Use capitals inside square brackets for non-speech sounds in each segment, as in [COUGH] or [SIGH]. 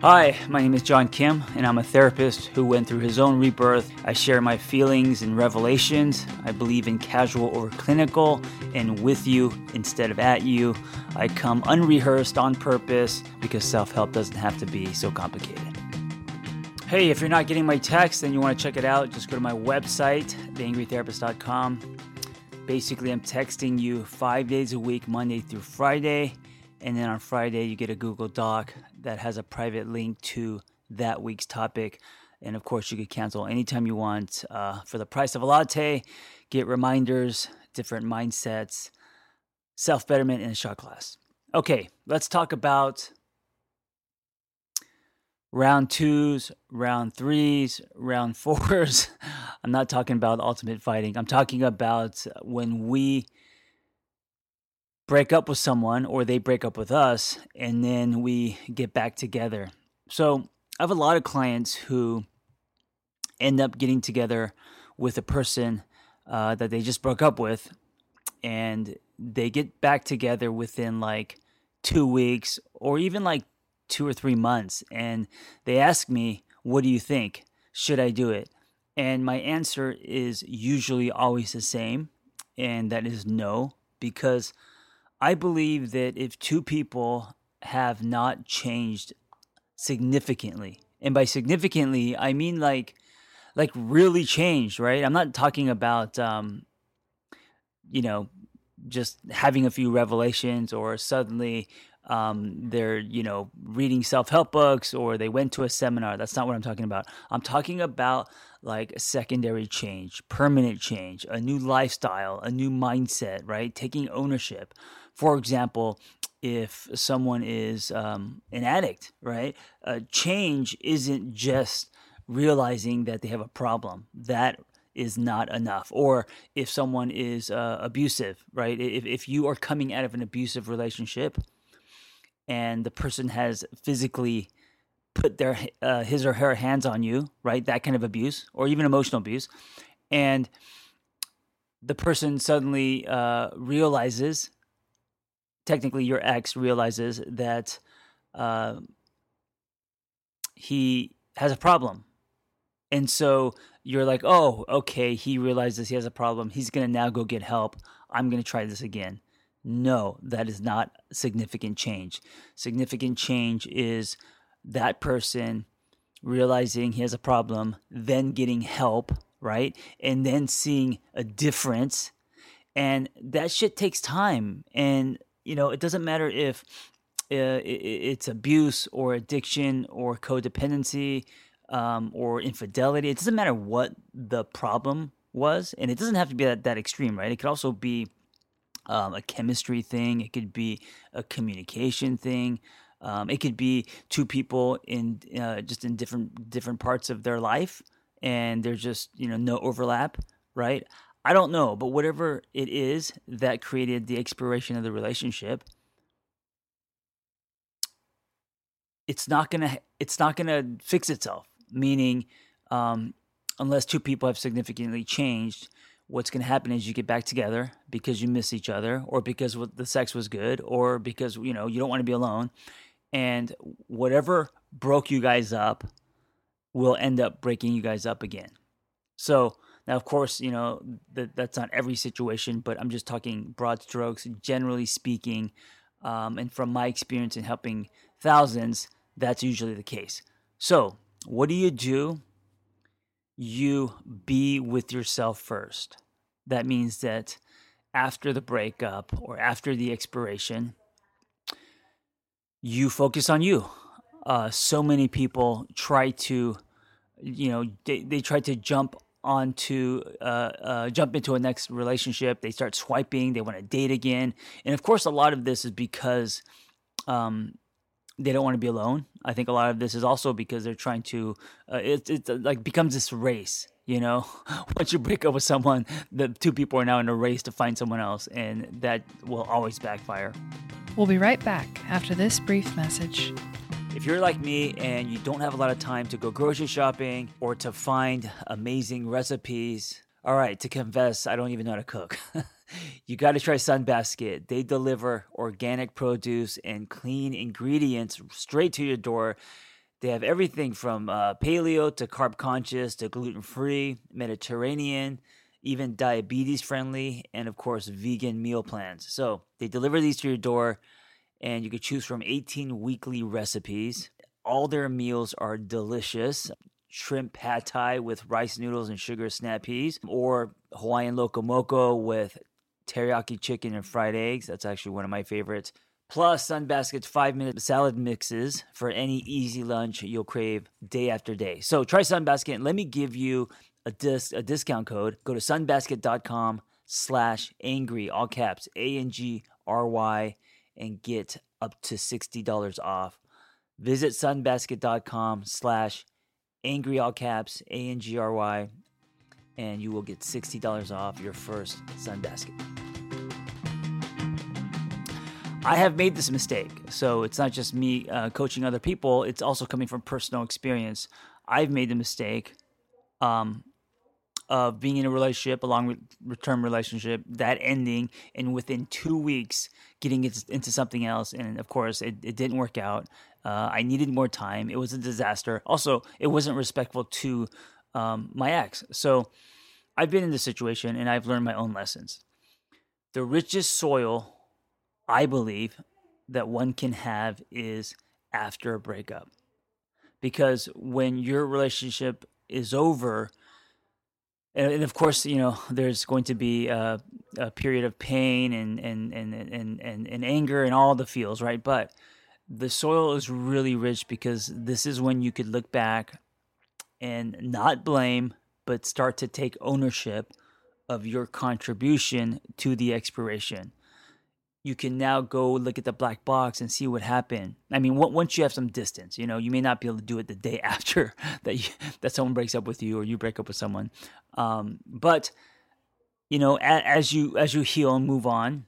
Hi, my name is John Kim, and I'm a therapist who went through his own rebirth. I share my feelings and revelations. I believe in casual over clinical and with you instead of at you. I come unrehearsed on purpose because self help doesn't have to be so complicated. Hey, if you're not getting my text and you want to check it out, just go to my website, theangrytherapist.com. Basically, I'm texting you five days a week, Monday through Friday. And then on Friday, you get a Google Doc that has a private link to that week's topic. And of course, you could cancel anytime you want uh, for the price of a latte. Get reminders, different mindsets, self betterment in a shot glass. Okay, let's talk about round twos, round threes, round fours. [LAUGHS] I'm not talking about ultimate fighting. I'm talking about when we break up with someone or they break up with us and then we get back together. So I have a lot of clients who end up getting together with a person uh, that they just broke up with and they get back together within like two weeks or even like two or three months and they ask me what do you think should i do it and my answer is usually always the same and that is no because I believe that if two people have not changed significantly, and by significantly, I mean like like really changed, right? I'm not talking about um you know just having a few revelations or suddenly um, they're you know reading self-help books or they went to a seminar. That's not what i'm talking about. I'm talking about like secondary change permanent change a new lifestyle a new mindset right? Taking ownership for example, if someone is um, an addict, right? Uh, change isn't just realizing that they have a problem. That is not enough. Or if someone is uh, abusive, right? If, if you are coming out of an abusive relationship and the person has physically put their uh, his or her hands on you, right? That kind of abuse, or even emotional abuse, and the person suddenly uh, realizes technically your ex realizes that uh, he has a problem. And so you're like, oh, okay, he realizes he has a problem. He's going to now go get help. I'm going to try this again. No, that is not significant change. Significant change is that person realizing he has a problem, then getting help, right? And then seeing a difference. And that shit takes time. And you know, it doesn't matter if uh, it's abuse or addiction or codependency um, or infidelity. It doesn't matter what the problem was, and it doesn't have to be that, that extreme, right? It could also be um, a chemistry thing. It could be a communication thing. Um, it could be two people in uh, just in different different parts of their life, and there's just you know no overlap, right? I don't know, but whatever it is that created the expiration of the relationship, it's not gonna it's not gonna fix itself. Meaning, um, unless two people have significantly changed, what's gonna happen is you get back together because you miss each other, or because the sex was good, or because you know you don't want to be alone, and whatever broke you guys up will end up breaking you guys up again. So now, of course, you know that that's not every situation, but I'm just talking broad strokes. Generally speaking, um, and from my experience in helping thousands, that's usually the case. So, what do you do? You be with yourself first. That means that after the breakup or after the expiration, you focus on you. Uh, so many people try to, you know, they, they try to jump on to uh, uh, jump into a next relationship. They start swiping. They want to date again, and of course, a lot of this is because um, they don't want to be alone. I think a lot of this is also because they're trying to. Uh, it it like becomes this race. You know, [LAUGHS] once you break up with someone, the two people are now in a race to find someone else, and that will always backfire. We'll be right back after this brief message. If you're like me and you don't have a lot of time to go grocery shopping or to find amazing recipes, all right, to confess, I don't even know how to cook. [LAUGHS] you got to try Sunbasket. They deliver organic produce and clean ingredients straight to your door. They have everything from uh, paleo to carb conscious to gluten free, Mediterranean, even diabetes friendly, and of course, vegan meal plans. So they deliver these to your door, and you can choose from 18 weekly recipes. All their meals are delicious. Shrimp pad thai with rice noodles and sugar snap peas, or Hawaiian loco moco with teriyaki chicken and fried eggs. That's actually one of my favorites. Plus, Sunbasket's five minute salad mixes for any easy lunch you'll crave day after day. So try Sunbasket and let me give you a, dis- a discount code. Go to sunbasket.com slash angry, all caps, A N G R Y, and get up to $60 off. Visit sunbasket.com slash angry, all caps, A N G R Y, and you will get $60 off your first Sunbasket. I have made this mistake. So it's not just me uh, coaching other people, it's also coming from personal experience. I've made the mistake um, of being in a relationship, a long term relationship, that ending, and within two weeks getting into something else. And of course, it, it didn't work out. Uh, I needed more time. It was a disaster. Also, it wasn't respectful to um, my ex. So I've been in this situation and I've learned my own lessons. The richest soil I believe that one can have is after a breakup. Because when your relationship is over, and, of course, you know, there's going to be a, a period of pain and, and, and, and, and, and anger and all the feels, right? But the soil is really rich because this is when you could look back and not blame, but start to take ownership of your contribution to the expiration you can now go look at the black box and see what happened. I mean, once you have some distance, you know, you may not be able to do it the day [LAUGHS] after that you, that someone breaks up with you or you break up with someone. Um, but you know, as you as you heal and move on,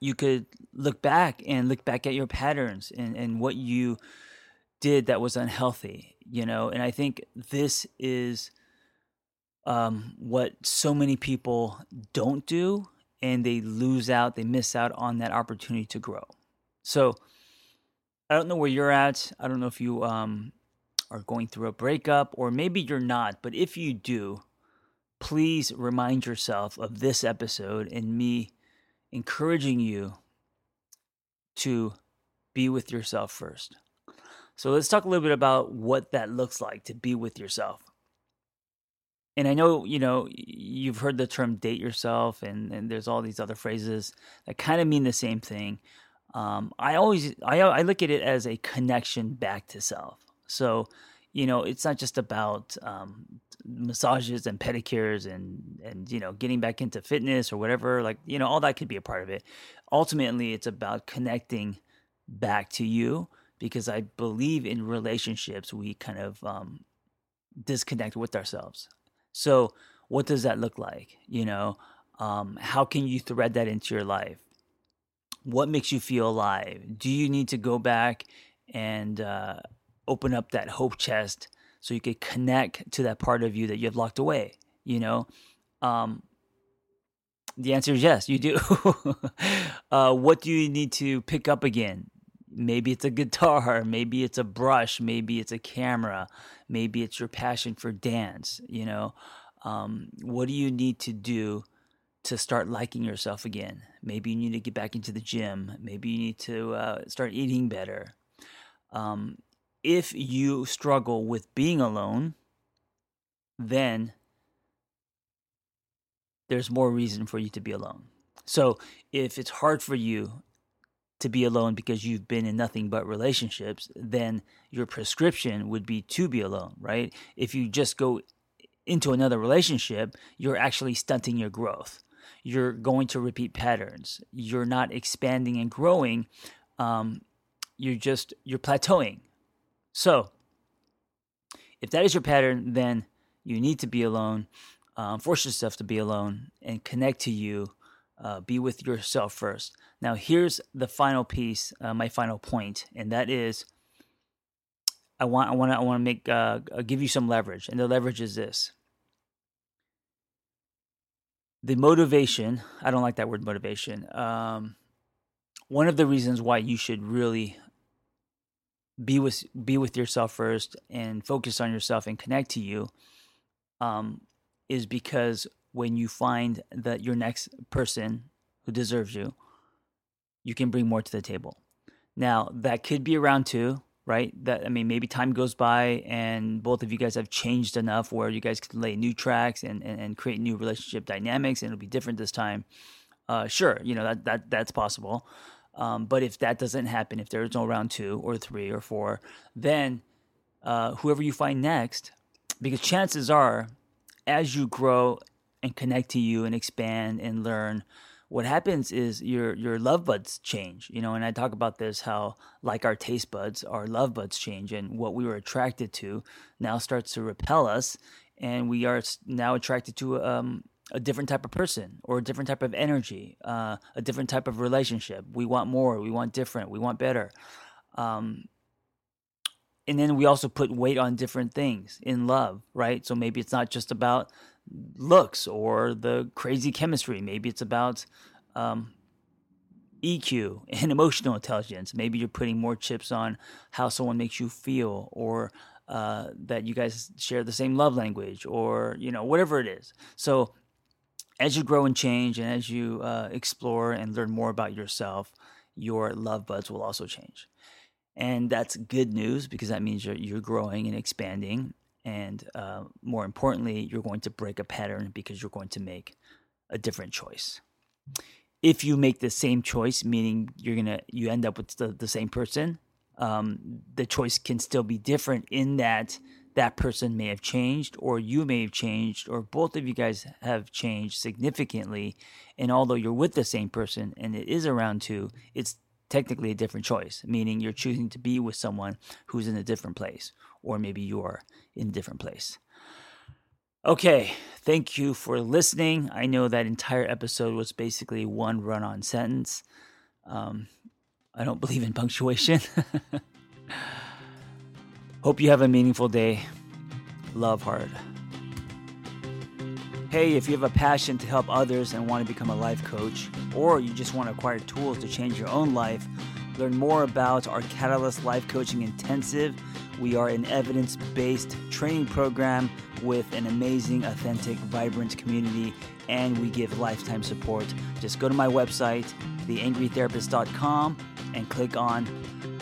you could look back and look back at your patterns and and what you did that was unhealthy. You know, and I think this is um, what so many people don't do and they lose out, they miss out on that opportunity to grow. So I don't know where you're at. I don't know if you um, are going through a breakup or maybe you're not, but if you do, please remind yourself of this episode and me encouraging you to be with yourself first. So let's talk a little bit about what that looks like to be with yourself and I know you know you've heard the term date yourself, and, and there's all these other phrases that kind of mean the same thing. Um, I always I, I look at it as a connection back to self. So you know it's not just about um, massages and pedicures and and you know getting back into fitness or whatever. Like you know all that could be a part of it. Ultimately, it's about connecting back to you because I believe in relationships we kind of um, disconnect with ourselves. So, what does that look like? You know, um, how can you thread that into your life? What makes you feel alive? Do you need to go back and uh, open up that hope chest so you could connect to that part of you that you have locked away? You know, um, the answer is yes, you do. [LAUGHS] uh, what do you need to pick up again? Maybe it's a guitar, maybe it's a brush, maybe it's a camera, maybe it's your passion for dance. You know, um, what do you need to do to start liking yourself again? Maybe you need to get back into the gym. Maybe you need to uh, start eating better. Um, if you struggle with being alone, then there's more reason for you to be alone. So if it's hard for you to be alone because you've been in nothing but relationships, then your prescription would be to be alone, right? If you just go into another relationship, you're actually stunting your growth. You're going to repeat patterns. You're not expanding and growing. Um, you're just you're plateauing. So, if that is your pattern, then you need to be alone. Um, force yourself to be alone and connect to you uh, be with yourself first. Now, here's the final piece, uh, my final point, and that is, I want, I want I want to make, uh, give you some leverage, and the leverage is this: the motivation. I don't like that word motivation. Um, one of the reasons why you should really be with be with yourself first and focus on yourself and connect to you um, is because when you find that your next person who deserves you, you can bring more to the table. Now that could be around two, right? That I mean, maybe time goes by and both of you guys have changed enough where you guys can lay new tracks and, and, and create new relationship dynamics, and it'll be different this time. Uh, sure, you know that that that's possible. Um, but if that doesn't happen, if there's no round two or three or four, then uh, whoever you find next, because chances are, as you grow and connect to you and expand and learn, what happens is your your love buds change. You know, and I talk about this how like our taste buds, our love buds change, and what we were attracted to now starts to repel us, and we are now attracted to um, a different type of person or a different type of energy, uh, a different type of relationship. We want more, we want different, we want better. Um, and then we also put weight on different things in love, right? So maybe it's not just about looks or the crazy chemistry. Maybe it's about um, EQ [LAUGHS] and emotional intelligence. Maybe you're putting more chips on how someone makes you feel or uh, that you guys share the same love language or, you know, whatever it is. So as you grow and change and as you uh, explore and learn more about yourself, your love buds will also change. And that's good news because that means you're, you're growing and expanding. And uh, more importantly, you're going to break a pattern because you're going to make a different choice. If you make the same choice, meaning you're gonna you end up with the, the same person, um, the choice can still be different in that that person may have changed or you may have changed or both of you guys have changed significantly and although you're with the same person and it is around two it's technically a different choice meaning you're choosing to be with someone who's in a different place or maybe you're in a different place okay thank you for listening i know that entire episode was basically one run-on sentence um, i don't [LAUGHS] believe in punctuation [LAUGHS] Hope you have a meaningful day. Love hard. Hey, if you have a passion to help others and want to become a life coach, or you just want to acquire tools to change your own life, learn more about our Catalyst Life Coaching Intensive. We are an evidence based training program with an amazing, authentic, vibrant community, and we give lifetime support. Just go to my website, theangrytherapist.com, and click on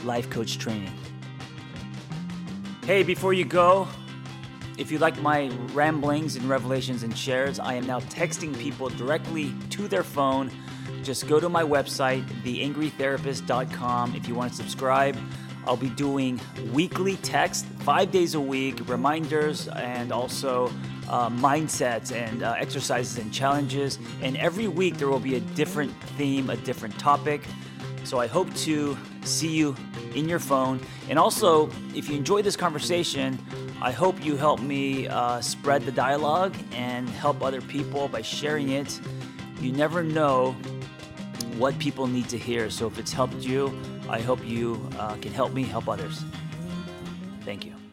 Life Coach Training. Hey, before you go, if you like my ramblings and revelations and shares, I am now texting people directly to their phone. Just go to my website, theangrytherapist.com. If you want to subscribe, I'll be doing weekly text, five days a week, reminders, and also uh, mindsets and uh, exercises and challenges. And every week there will be a different theme, a different topic. So I hope to see you in your phone. And also, if you enjoy this conversation, I hope you help me uh, spread the dialogue and help other people by sharing it. You never know what people need to hear. So if it's helped you, I hope you uh, can help me help others. Thank you.